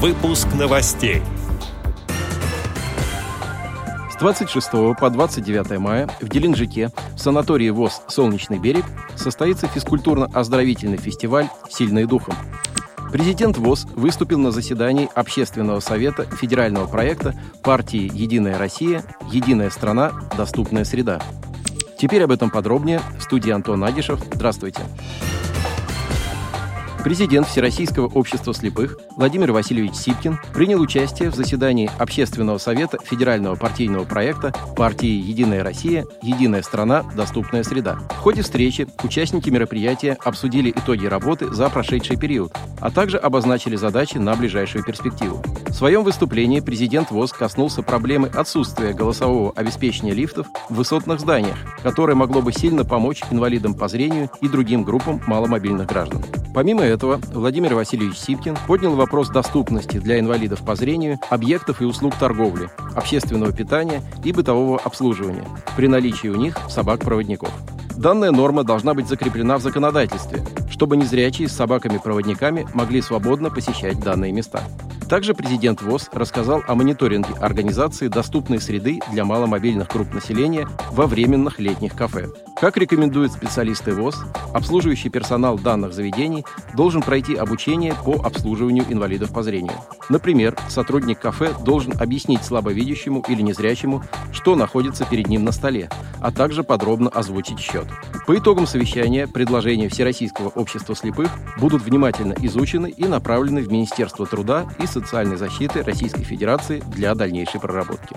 Выпуск новостей. С 26 по 29 мая в Геленджике в санатории ВОЗ «Солнечный берег» состоится физкультурно-оздоровительный фестиваль «Сильные духом». Президент ВОЗ выступил на заседании Общественного совета федерального проекта партии «Единая Россия. Единая страна. Доступная среда». Теперь об этом подробнее. В студии Антон Агишев. Здравствуйте. Президент Всероссийского общества слепых Владимир Васильевич Сипкин принял участие в заседании Общественного совета федерального партийного проекта партии «Единая Россия. Единая страна. Доступная среда». В ходе встречи участники мероприятия обсудили итоги работы за прошедший период, а также обозначили задачи на ближайшую перспективу. В своем выступлении президент ВОЗ коснулся проблемы отсутствия голосового обеспечения лифтов в высотных зданиях, которое могло бы сильно помочь инвалидам по зрению и другим группам маломобильных граждан. Помимо этого, Владимир Васильевич Сипкин поднял вопрос доступности для инвалидов по зрению объектов и услуг торговли, общественного питания и бытового обслуживания при наличии у них собак-проводников. Данная норма должна быть закреплена в законодательстве, чтобы незрячие с собаками-проводниками могли свободно посещать данные места. Также президент ВОЗ рассказал о мониторинге организации доступной среды для маломобильных групп населения во временных летних кафе. Как рекомендуют специалисты ВОЗ, обслуживающий персонал данных заведений должен пройти обучение по обслуживанию инвалидов по зрению. Например, сотрудник кафе должен объяснить слабовидящему или незрячему, что находится перед ним на столе, а также подробно озвучить счет. По итогам совещания предложения Всероссийского общества слепых будут внимательно изучены и направлены в Министерство труда и социальной защиты Российской Федерации для дальнейшей проработки.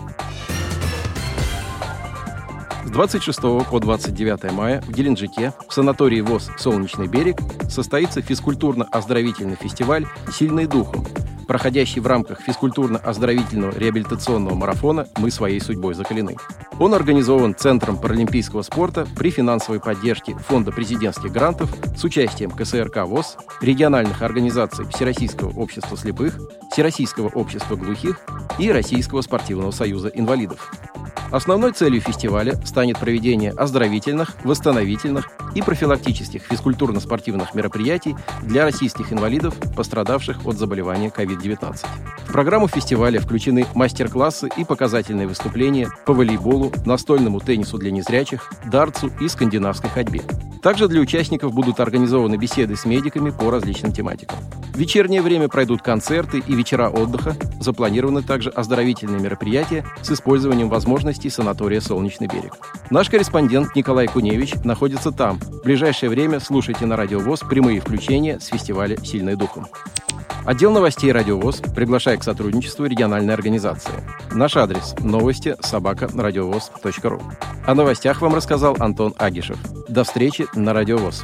С 26 по 29 мая в Геленджике в санатории ВОЗ «Солнечный берег» состоится физкультурно-оздоровительный фестиваль «Сильный духом», проходящий в рамках физкультурно-оздоровительного реабилитационного марафона «Мы своей судьбой закалены». Он организован Центром паралимпийского спорта при финансовой поддержке Фонда президентских грантов с участием КСРК ВОЗ, региональных организаций Всероссийского общества слепых, Всероссийского общества глухих и Российского спортивного союза инвалидов. Основной целью фестиваля станет проведение оздоровительных, восстановительных и профилактических физкультурно-спортивных мероприятий для российских инвалидов, пострадавших от заболевания COVID-19. В программу фестиваля включены мастер-классы и показательные выступления по волейболу, настольному теннису для незрячих, дартсу и скандинавской ходьбе. Также для участников будут организованы беседы с медиками по различным тематикам. В вечернее время пройдут концерты и вечера отдыха. Запланированы также оздоровительные мероприятия с использованием возможностей санатория «Солнечный берег». Наш корреспондент Николай Куневич находится там. В ближайшее время слушайте на Радио ВОЗ прямые включения с фестиваля «Сильный духом». Отдел новостей «Радиовоз» приглашает к сотрудничеству региональной организации. Наш адрес – новости собака. О новостях вам рассказал Антон Агишев. До встречи на «Радиовоз».